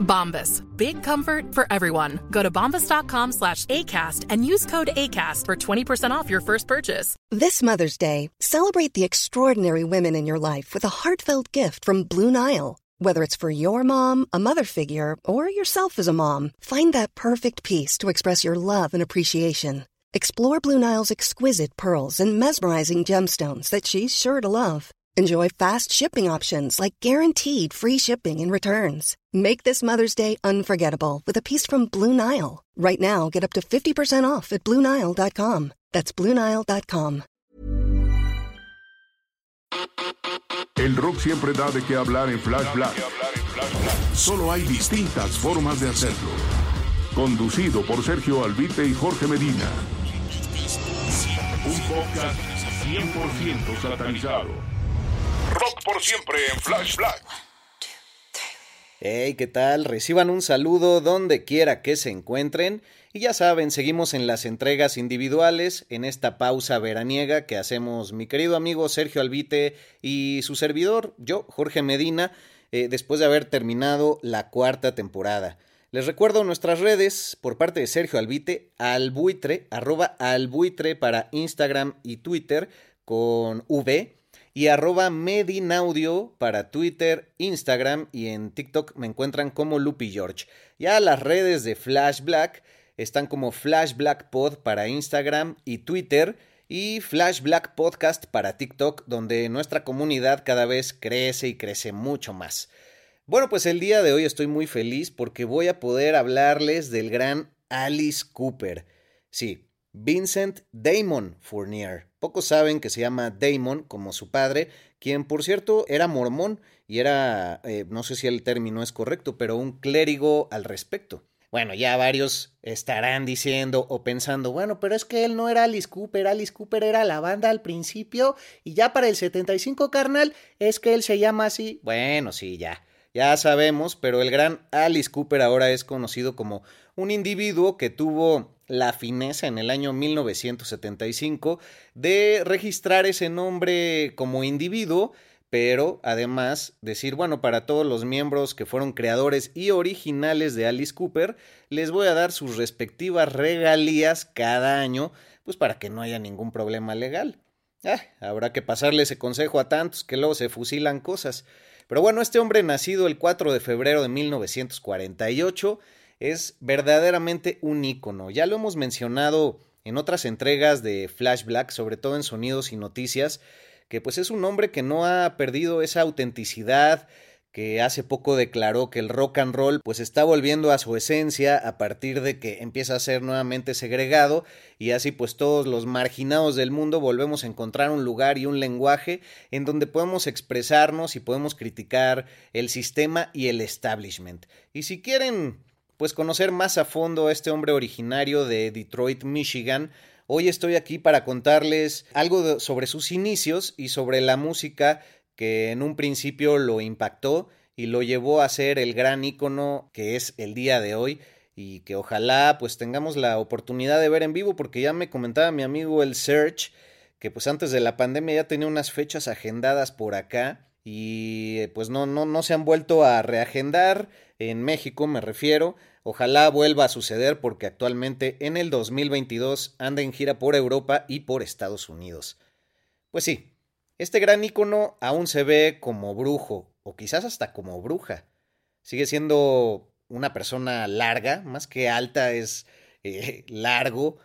Bombas. Big comfort for everyone. Go to bombas.com slash ACAST and use code ACAST for 20% off your first purchase. This Mother's Day, celebrate the extraordinary women in your life with a heartfelt gift from Blue Nile. Whether it's for your mom, a mother figure, or yourself as a mom, find that perfect piece to express your love and appreciation. Explore Blue Nile's exquisite pearls and mesmerizing gemstones that she's sure to love. Enjoy fast shipping options like guaranteed free shipping and returns. Make this Mother's Day unforgettable with a piece from Blue Nile. Right now, get up to 50% off at BlueNile.com. That's BlueNile.com. El rock siempre da de qué hablar en Flash Black. Solo hay distintas formas de hacerlo. Conducido por Sergio Albite y Jorge Medina. Un podcast 100% satanizado. Rock por siempre en Flash. Hey, ¿qué tal? Reciban un saludo donde quiera que se encuentren. Y ya saben, seguimos en las entregas individuales, en esta pausa veraniega que hacemos mi querido amigo Sergio Albite y su servidor, yo, Jorge Medina, eh, después de haber terminado la cuarta temporada. Les recuerdo nuestras redes por parte de Sergio Albite, albuitre, arroba albuitre para Instagram y Twitter con V y arroba Medinaudio para Twitter, Instagram y en TikTok me encuentran como Lupi George. Ya las redes de Flash Black están como Flash Black Pod para Instagram y Twitter y Flash Black Podcast para TikTok, donde nuestra comunidad cada vez crece y crece mucho más. Bueno, pues el día de hoy estoy muy feliz porque voy a poder hablarles del gran Alice Cooper. Sí, Vincent Damon Fournier. Pocos saben que se llama Damon como su padre, quien por cierto era mormón y era, eh, no sé si el término es correcto, pero un clérigo al respecto. Bueno, ya varios estarán diciendo o pensando, bueno, pero es que él no era Alice Cooper, Alice Cooper era la banda al principio y ya para el 75 carnal es que él se llama así. Bueno, sí, ya. Ya sabemos, pero el gran Alice Cooper ahora es conocido como un individuo que tuvo la fineza en el año 1975 de registrar ese nombre como individuo, pero además decir, bueno, para todos los miembros que fueron creadores y originales de Alice Cooper, les voy a dar sus respectivas regalías cada año, pues para que no haya ningún problema legal. Ah, habrá que pasarle ese consejo a tantos que luego se fusilan cosas. Pero bueno, este hombre nacido el 4 de febrero de 1948 es verdaderamente un ícono. Ya lo hemos mencionado en otras entregas de Flash Black, sobre todo en Sonidos y Noticias, que pues es un hombre que no ha perdido esa autenticidad, que hace poco declaró que el rock and roll pues está volviendo a su esencia a partir de que empieza a ser nuevamente segregado y así pues todos los marginados del mundo volvemos a encontrar un lugar y un lenguaje en donde podemos expresarnos y podemos criticar el sistema y el establishment. Y si quieren pues conocer más a fondo a este hombre originario de Detroit, Michigan, hoy estoy aquí para contarles algo sobre sus inicios y sobre la música que en un principio lo impactó y lo llevó a ser el gran ícono que es el día de hoy y que ojalá pues tengamos la oportunidad de ver en vivo porque ya me comentaba mi amigo el Search que pues antes de la pandemia ya tenía unas fechas agendadas por acá y pues no, no, no se han vuelto a reagendar. En México me refiero ojalá vuelva a suceder porque actualmente en el 2022 anda en gira por Europa y por Estados Unidos pues sí este gran ícono aún se ve como brujo, o quizás hasta como bruja. Sigue siendo una persona larga, más que alta, es eh, largo,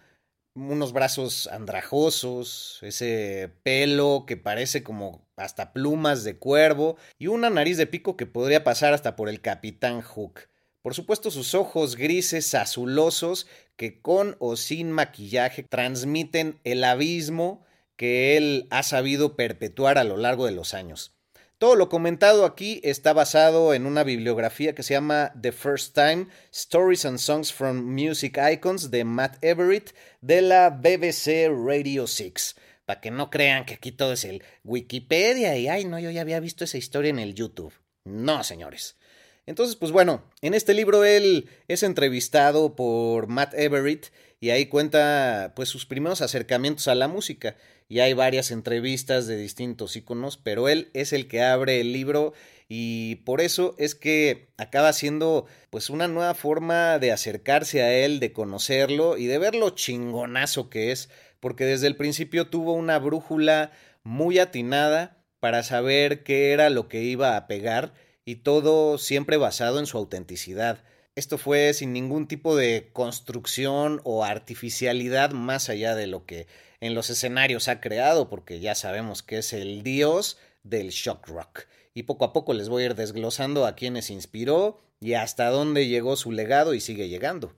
unos brazos andrajosos, ese pelo que parece como hasta plumas de cuervo, y una nariz de pico que podría pasar hasta por el capitán Hook. Por supuesto, sus ojos grises azulosos que con o sin maquillaje transmiten el abismo que él ha sabido perpetuar a lo largo de los años. Todo lo comentado aquí está basado en una bibliografía que se llama The First Time, Stories and Songs from Music Icons de Matt Everett de la BBC Radio 6. para que no crean que aquí todo es el Wikipedia y, ay, no, yo ya había visto esa historia en el YouTube. No, señores. Entonces, pues bueno, en este libro él es entrevistado por Matt Everett y ahí cuenta pues sus primeros acercamientos a la música. Y hay varias entrevistas de distintos íconos, pero él es el que abre el libro y por eso es que acaba siendo pues una nueva forma de acercarse a él, de conocerlo y de ver lo chingonazo que es, porque desde el principio tuvo una brújula muy atinada para saber qué era lo que iba a pegar y todo siempre basado en su autenticidad. Esto fue sin ningún tipo de construcción o artificialidad más allá de lo que en los escenarios ha creado, porque ya sabemos que es el dios del shock rock. Y poco a poco les voy a ir desglosando a quienes inspiró y hasta dónde llegó su legado y sigue llegando.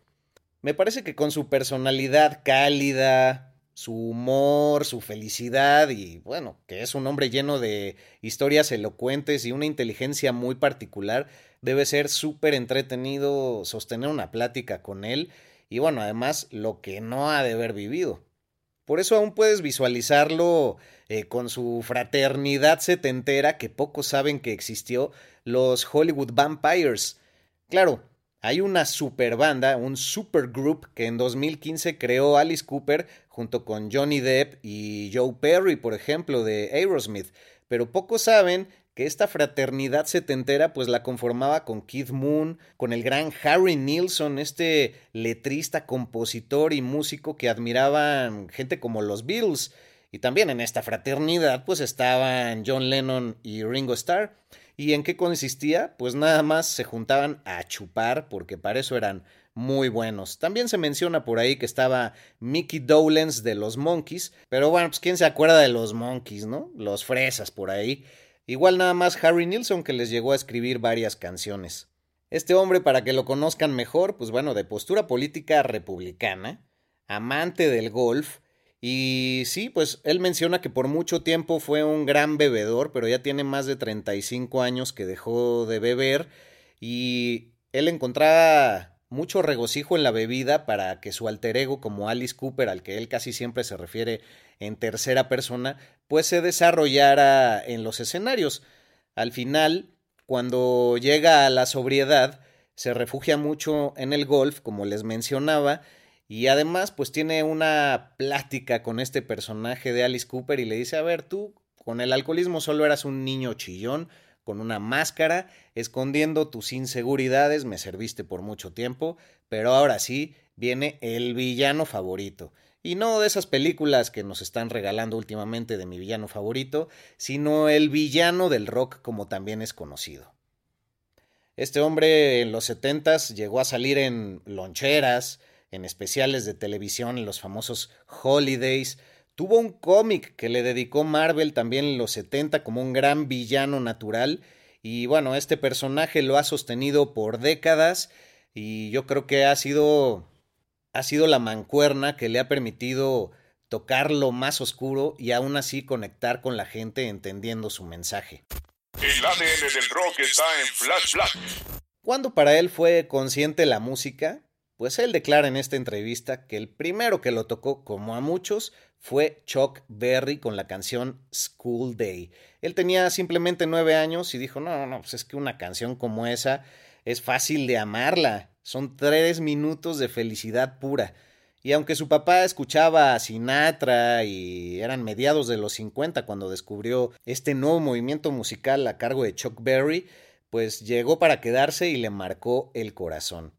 Me parece que con su personalidad cálida, su humor, su felicidad y bueno, que es un hombre lleno de historias elocuentes y una inteligencia muy particular, debe ser súper entretenido sostener una plática con él y bueno, además lo que no ha de haber vivido. Por eso aún puedes visualizarlo eh, con su fraternidad setentera que pocos saben que existió, los Hollywood Vampires. Claro, hay una super banda, un super group que en 2015 creó Alice Cooper junto con Johnny Depp y Joe Perry, por ejemplo, de Aerosmith. Pero pocos saben que esta fraternidad setentera pues la conformaba con Keith Moon, con el gran Harry Nilsson, este letrista, compositor y músico que admiraban gente como los Beatles. Y también en esta fraternidad pues estaban John Lennon y Ringo Starr. ¿Y en qué consistía? Pues nada más se juntaban a chupar, porque para eso eran muy buenos. También se menciona por ahí que estaba Mickey Dolenz de los Monkeys, pero bueno, pues quién se acuerda de los Monkeys, ¿no? Los fresas por ahí. Igual nada más Harry Nilsson que les llegó a escribir varias canciones. Este hombre, para que lo conozcan mejor, pues bueno, de postura política republicana, amante del golf, y sí, pues él menciona que por mucho tiempo fue un gran bebedor, pero ya tiene más de 35 años que dejó de beber y él encontraba mucho regocijo en la bebida para que su alter ego como Alice Cooper, al que él casi siempre se refiere en tercera persona, pues se desarrollara en los escenarios. Al final, cuando llega a la sobriedad, se refugia mucho en el golf, como les mencionaba, y además, pues tiene una plática con este personaje de Alice Cooper y le dice, a ver, tú con el alcoholismo solo eras un niño chillón, con una máscara, escondiendo tus inseguridades, me serviste por mucho tiempo, pero ahora sí viene el villano favorito. Y no de esas películas que nos están regalando últimamente de mi villano favorito, sino el villano del rock como también es conocido. Este hombre en los setentas llegó a salir en loncheras, en especiales de televisión, en los famosos Holidays. Tuvo un cómic que le dedicó Marvel también en los 70 como un gran villano natural. Y bueno, este personaje lo ha sostenido por décadas y yo creo que ha sido, ha sido la mancuerna que le ha permitido tocar lo más oscuro y aún así conectar con la gente entendiendo su mensaje. El ADN del rock está en Flash Black. Cuando para él fue consciente la música, pues él declara en esta entrevista que el primero que lo tocó, como a muchos, fue Chuck Berry con la canción School Day. Él tenía simplemente nueve años y dijo, no, no, no, pues es que una canción como esa es fácil de amarla. Son tres minutos de felicidad pura. Y aunque su papá escuchaba a Sinatra y eran mediados de los 50 cuando descubrió este nuevo movimiento musical a cargo de Chuck Berry, pues llegó para quedarse y le marcó el corazón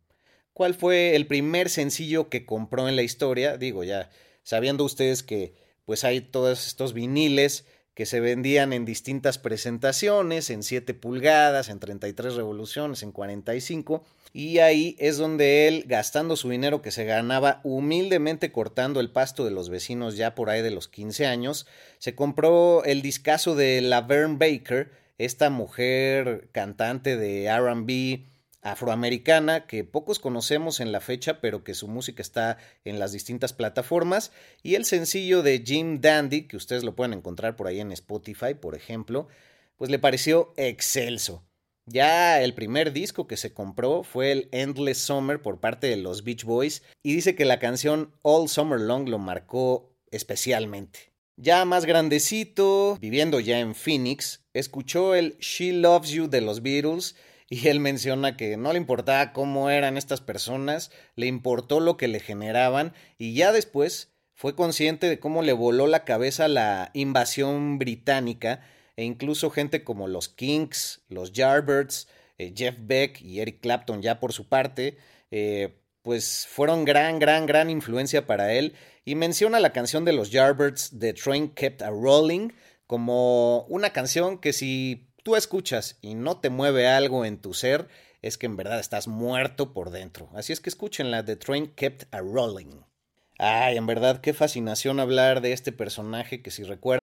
cuál fue el primer sencillo que compró en la historia. Digo, ya sabiendo ustedes que pues hay todos estos viniles que se vendían en distintas presentaciones, en 7 pulgadas, en 33 revoluciones, en 45, y ahí es donde él, gastando su dinero que se ganaba humildemente cortando el pasto de los vecinos ya por ahí de los 15 años, se compró el discazo de Laverne Baker, esta mujer cantante de RB, afroamericana que pocos conocemos en la fecha, pero que su música está en las distintas plataformas, y el sencillo de Jim Dandy, que ustedes lo pueden encontrar por ahí en Spotify, por ejemplo, pues le pareció excelso. Ya el primer disco que se compró fue el Endless Summer por parte de los Beach Boys y dice que la canción All Summer Long lo marcó especialmente. Ya más grandecito, viviendo ya en Phoenix, escuchó el She Loves You de los Beatles y él menciona que no le importaba cómo eran estas personas, le importó lo que le generaban y ya después fue consciente de cómo le voló la cabeza la invasión británica e incluso gente como los Kinks, los Yardbirds, eh, Jeff Beck y Eric Clapton ya por su parte, eh, pues fueron gran, gran, gran influencia para él y menciona la canción de los Yardbirds, The Train Kept a Rolling, como una canción que si tú escuchas y no te mueve algo en tu ser, es que en verdad estás muerto por dentro. Así es que escúchenla, The Train Kept a Rolling. Ay, en verdad, qué fascinación hablar de este personaje que si recuerdan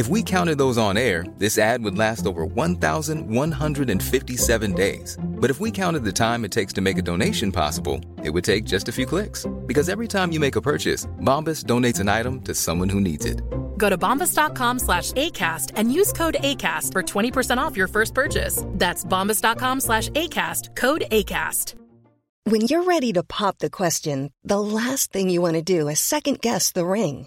If we counted those on air, this ad would last over 1,157 days. But if we counted the time it takes to make a donation possible, it would take just a few clicks. Because every time you make a purchase, Bombas donates an item to someone who needs it. Go to bombas.com slash ACAST and use code ACAST for 20% off your first purchase. That's bombas.com slash ACAST, code ACAST. When you're ready to pop the question, the last thing you want to do is second guess the ring.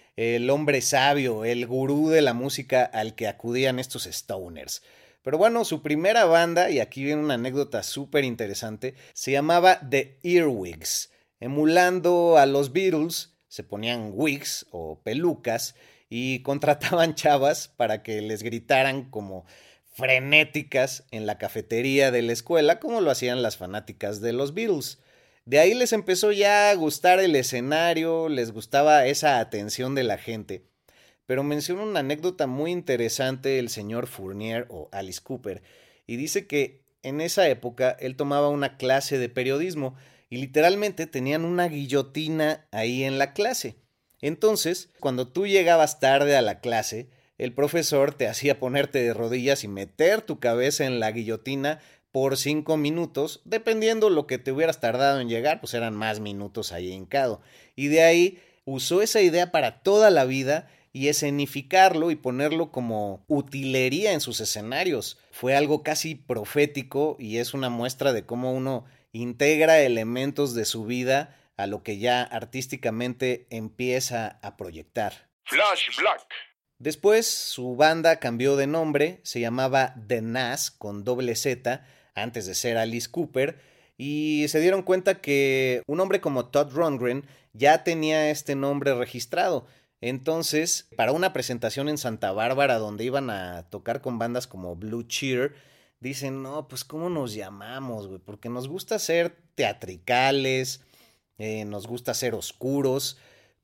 el hombre sabio, el gurú de la música al que acudían estos stoners. Pero bueno, su primera banda, y aquí viene una anécdota súper interesante, se llamaba The Earwigs. Emulando a los Beatles, se ponían wigs o pelucas y contrataban chavas para que les gritaran como frenéticas en la cafetería de la escuela, como lo hacían las fanáticas de los Beatles. De ahí les empezó ya a gustar el escenario, les gustaba esa atención de la gente. Pero menciona una anécdota muy interesante el señor Fournier o Alice Cooper, y dice que en esa época él tomaba una clase de periodismo y literalmente tenían una guillotina ahí en la clase. Entonces, cuando tú llegabas tarde a la clase, el profesor te hacía ponerte de rodillas y meter tu cabeza en la guillotina por cinco minutos, dependiendo lo que te hubieras tardado en llegar, pues eran más minutos ahí hincado. Y de ahí usó esa idea para toda la vida y escenificarlo y ponerlo como utilería en sus escenarios. Fue algo casi profético y es una muestra de cómo uno integra elementos de su vida a lo que ya artísticamente empieza a proyectar. Flash Black. Después su banda cambió de nombre, se llamaba The Nas con doble Z, antes de ser Alice Cooper, y se dieron cuenta que un hombre como Todd Rundgren ya tenía este nombre registrado. Entonces, para una presentación en Santa Bárbara donde iban a tocar con bandas como Blue Cheer, dicen, no, pues ¿cómo nos llamamos? Porque nos gusta ser teatricales, eh, nos gusta ser oscuros,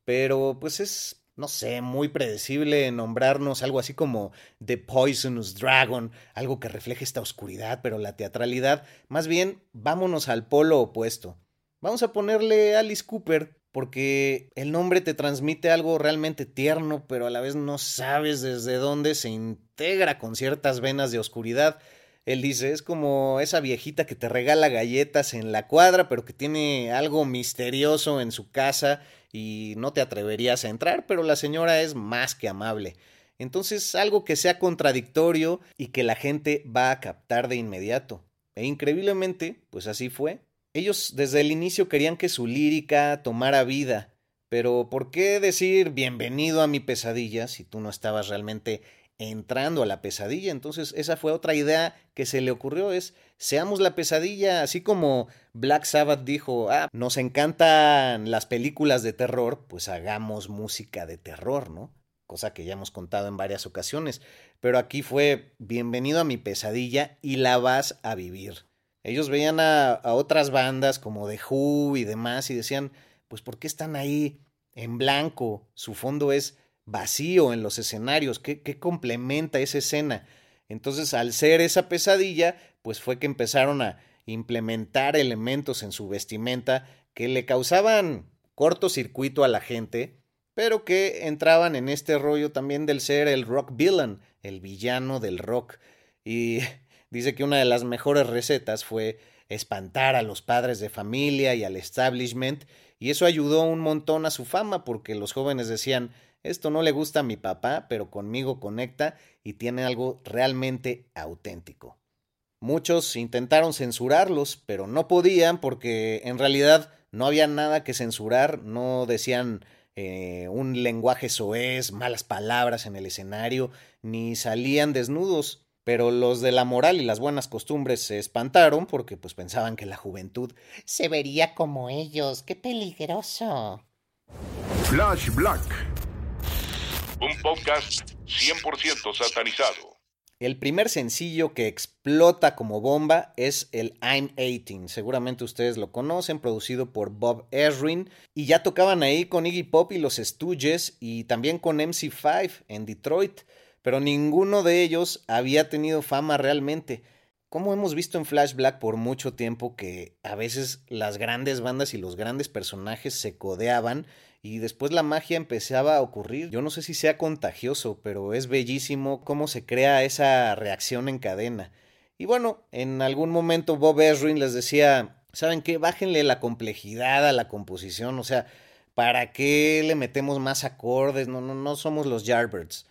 pero pues es, no sé, muy predecible nombrarnos algo así como The Poisonous Dragon, algo que refleje esta oscuridad, pero la teatralidad, más bien, vámonos al polo opuesto. Vamos a ponerle Alice Cooper, porque el nombre te transmite algo realmente tierno, pero a la vez no sabes desde dónde se integra con ciertas venas de oscuridad. Él dice, es como esa viejita que te regala galletas en la cuadra, pero que tiene algo misterioso en su casa y no te atreverías a entrar, pero la señora es más que amable. Entonces, algo que sea contradictorio y que la gente va a captar de inmediato. E increíblemente, pues así fue. Ellos desde el inicio querían que su lírica tomara vida, pero ¿por qué decir bienvenido a mi pesadilla si tú no estabas realmente entrando a la pesadilla. Entonces, esa fue otra idea que se le ocurrió, es seamos la pesadilla, así como Black Sabbath dijo, ah, nos encantan las películas de terror, pues hagamos música de terror, ¿no? Cosa que ya hemos contado en varias ocasiones. Pero aquí fue, bienvenido a mi pesadilla y la vas a vivir. Ellos veían a, otras bandas como The Who y demás y decían, pues ¿por qué están ahí en blanco? Su fondo es vacío en los escenarios, ¿qué, complementa esa escena? Entonces, al ser esa pesadilla, pues fue que empezaron a implementar elementos en su vestimenta que le causaban cortocircuito a la gente, pero que entraban en este rollo también del ser el rock villain, el villano del rock. Y dice que una de las mejores recetas fue espantar a los padres de familia y al establishment, y eso ayudó un montón a su fama porque los jóvenes decían, esto no le gusta a mi papá, pero conmigo conecta y tiene algo realmente auténtico. Muchos intentaron censurarlos, pero no podían porque en realidad no había nada que censurar, no decían eh, un lenguaje soez, malas palabras en el escenario, ni salían desnudos. Pero los de la moral y las buenas costumbres se espantaron porque pues pensaban que la juventud se vería como ellos. ¡Qué peligroso! Flash Black un podcast 100% satanizado. El primer sencillo que explota como bomba es el I'm 18. Seguramente ustedes lo conocen, producido por Bob Ezrin. Y ya tocaban ahí con Iggy Pop y los Stooges y también con MC5 en Detroit. Pero ninguno de ellos había tenido fama realmente. Como hemos visto en Flash Black por mucho tiempo que a veces las grandes bandas y los grandes personajes se codeaban y después la magia empezaba a ocurrir. Yo no sé si sea contagioso, pero es bellísimo cómo se crea esa reacción en cadena. Y bueno, en algún momento Bob Ezrin les decía, ¿saben qué? Bájenle la complejidad a la composición, o sea, ¿para qué le metemos más acordes? No, no, no somos los Yardbirds.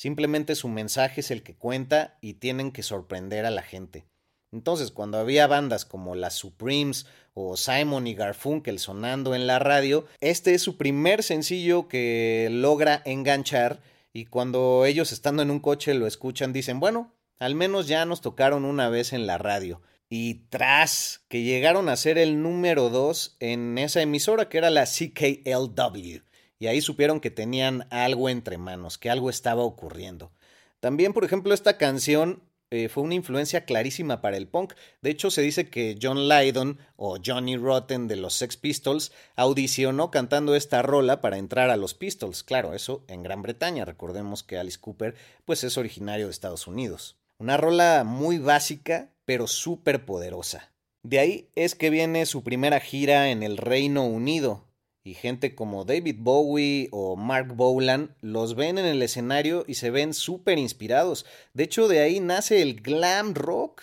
Simplemente su mensaje es el que cuenta y tienen que sorprender a la gente. Entonces, cuando había bandas como las Supremes o Simon y Garfunkel sonando en la radio, este es su primer sencillo que logra enganchar y cuando ellos estando en un coche lo escuchan dicen, bueno, al menos ya nos tocaron una vez en la radio. Y tras que llegaron a ser el número 2 en esa emisora que era la CKLW. Y ahí supieron que tenían algo entre manos, que algo estaba ocurriendo. También, por ejemplo, esta canción eh, fue una influencia clarísima para el punk. De hecho, se dice que John Lydon o Johnny Rotten de los Sex Pistols audicionó cantando esta rola para entrar a los Pistols. Claro, eso en Gran Bretaña. Recordemos que Alice Cooper pues es originario de Estados Unidos. Una rola muy básica, pero súper poderosa. De ahí es que viene su primera gira en el Reino Unido, y gente como David Bowie o Mark Bolan los ven en el escenario y se ven súper inspirados. De hecho, de ahí nace el glam rock.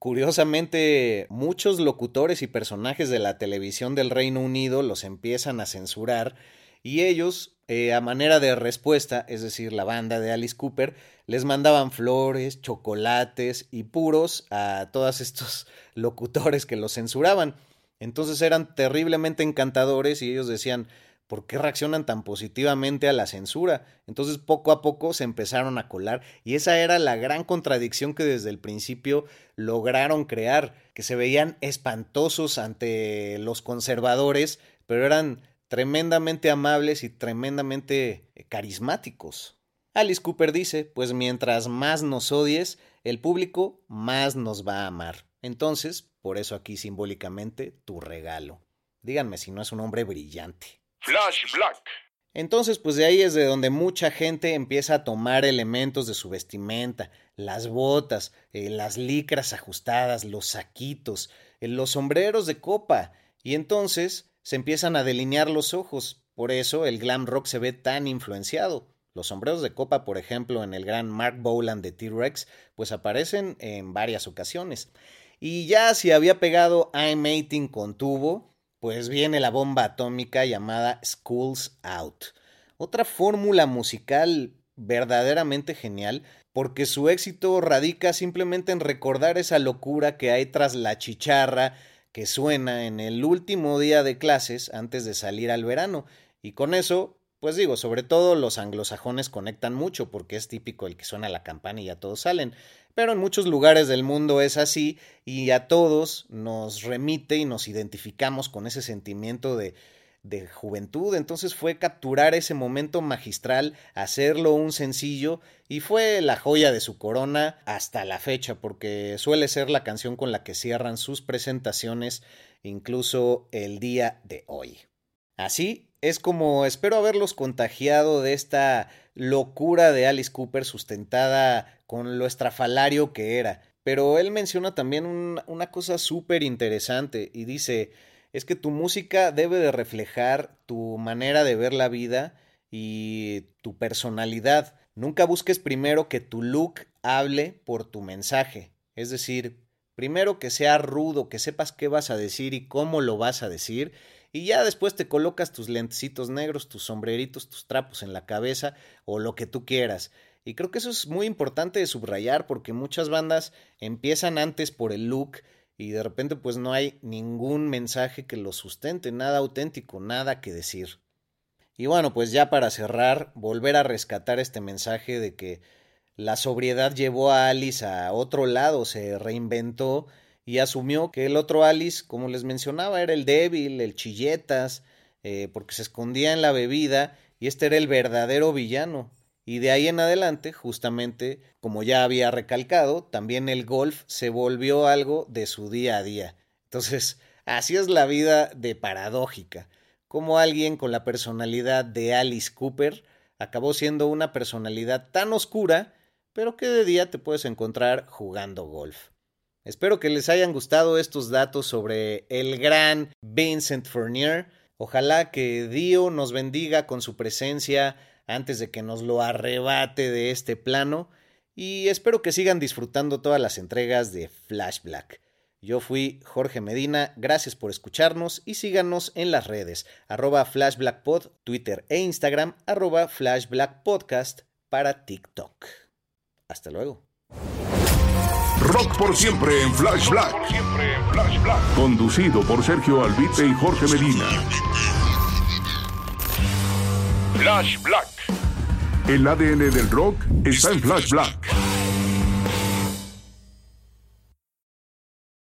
Curiosamente, muchos locutores y personajes de la televisión del Reino Unido los empiezan a censurar y ellos, eh, a manera de respuesta, es decir, la banda de Alice Cooper, les mandaban flores, chocolates y puros a todos estos locutores que los censuraban. Entonces eran terriblemente encantadores y ellos decían, ¿por qué reaccionan tan positivamente a la censura? Entonces poco a poco se empezaron a colar y esa era la gran contradicción que desde el principio lograron crear, que se veían espantosos ante los conservadores, pero eran tremendamente amables y tremendamente carismáticos. Alice Cooper dice, pues mientras más nos odies, el público más nos va a amar. Entonces, por eso aquí simbólicamente tu regalo. Díganme si no es un hombre brillante. Flash Black. Entonces, pues de ahí es de donde mucha gente empieza a tomar elementos de su vestimenta, las botas, eh, las licras ajustadas, los saquitos, eh, los sombreros de copa, y entonces se empiezan a delinear los ojos. Por eso el glam rock se ve tan influenciado. Los sombreros de copa, por ejemplo, en el gran Mark Boland de T-Rex, pues aparecen en varias ocasiones. Y ya si había pegado I'm 18 con tubo, pues viene la bomba atómica llamada Schools Out. Otra fórmula musical verdaderamente genial porque su éxito radica simplemente en recordar esa locura que hay tras la chicharra que suena en el último día de clases antes de salir al verano. Y con eso, pues digo, sobre todo los anglosajones conectan mucho porque es típico el que suena la campana y ya todos salen. Pero en muchos lugares del mundo es así y a todos nos remite y nos identificamos con ese sentimiento de de juventud, entonces fue capturar ese momento magistral, hacerlo un sencillo y fue la joya de su corona hasta la fecha, porque suele ser la canción con la que cierran sus presentaciones incluso el día de hoy. Así es como espero haberlos contagiado de esta locura de Alice Cooper sustentada con lo estrafalario que era. Pero él menciona también una cosa súper interesante y dice, es que tu música debe de reflejar tu manera de ver la vida y tu personalidad. Nunca busques primero que tu look hable por tu mensaje. Es decir, primero que sea rudo, que sepas qué vas a decir y cómo lo vas a decir. Y ya después te colocas tus lentecitos negros, tus sombreritos, tus trapos en la cabeza o lo que tú quieras. Y creo que eso es muy importante de subrayar porque muchas bandas empiezan antes por el look y de repente pues no hay ningún mensaje que lo sustente, nada auténtico, nada que decir. Y bueno, pues ya para cerrar, volver a rescatar este mensaje de que la sobriedad llevó a Alice a otro lado, se reinventó y asumió que el otro Alice, como les mencionaba, era el débil, el chilletas, eh, porque se escondía en la bebida y este era el verdadero villano. Y de ahí en adelante, justamente, como ya había recalcado, también el golf se volvió algo de su día a día. Entonces, así es la vida de paradójica. Como alguien con la personalidad de Alice Cooper acabó siendo una personalidad tan oscura, pero que de día te puedes encontrar jugando golf. Espero que les hayan gustado estos datos sobre el gran Vincent Fournier. Ojalá que Dio nos bendiga con su presencia antes de que nos lo arrebate de este plano y espero que sigan disfrutando todas las entregas de Flash Black. Yo fui Jorge Medina, gracias por escucharnos y síganos en las redes, arroba flashblackpod, Twitter e Instagram, arroba flashblackpodcast para TikTok. Hasta luego. Rock por siempre en Flash Black. Conducido por Sergio Albite y Jorge Medina. Flash Black. El ADN del rock está en Flash Black.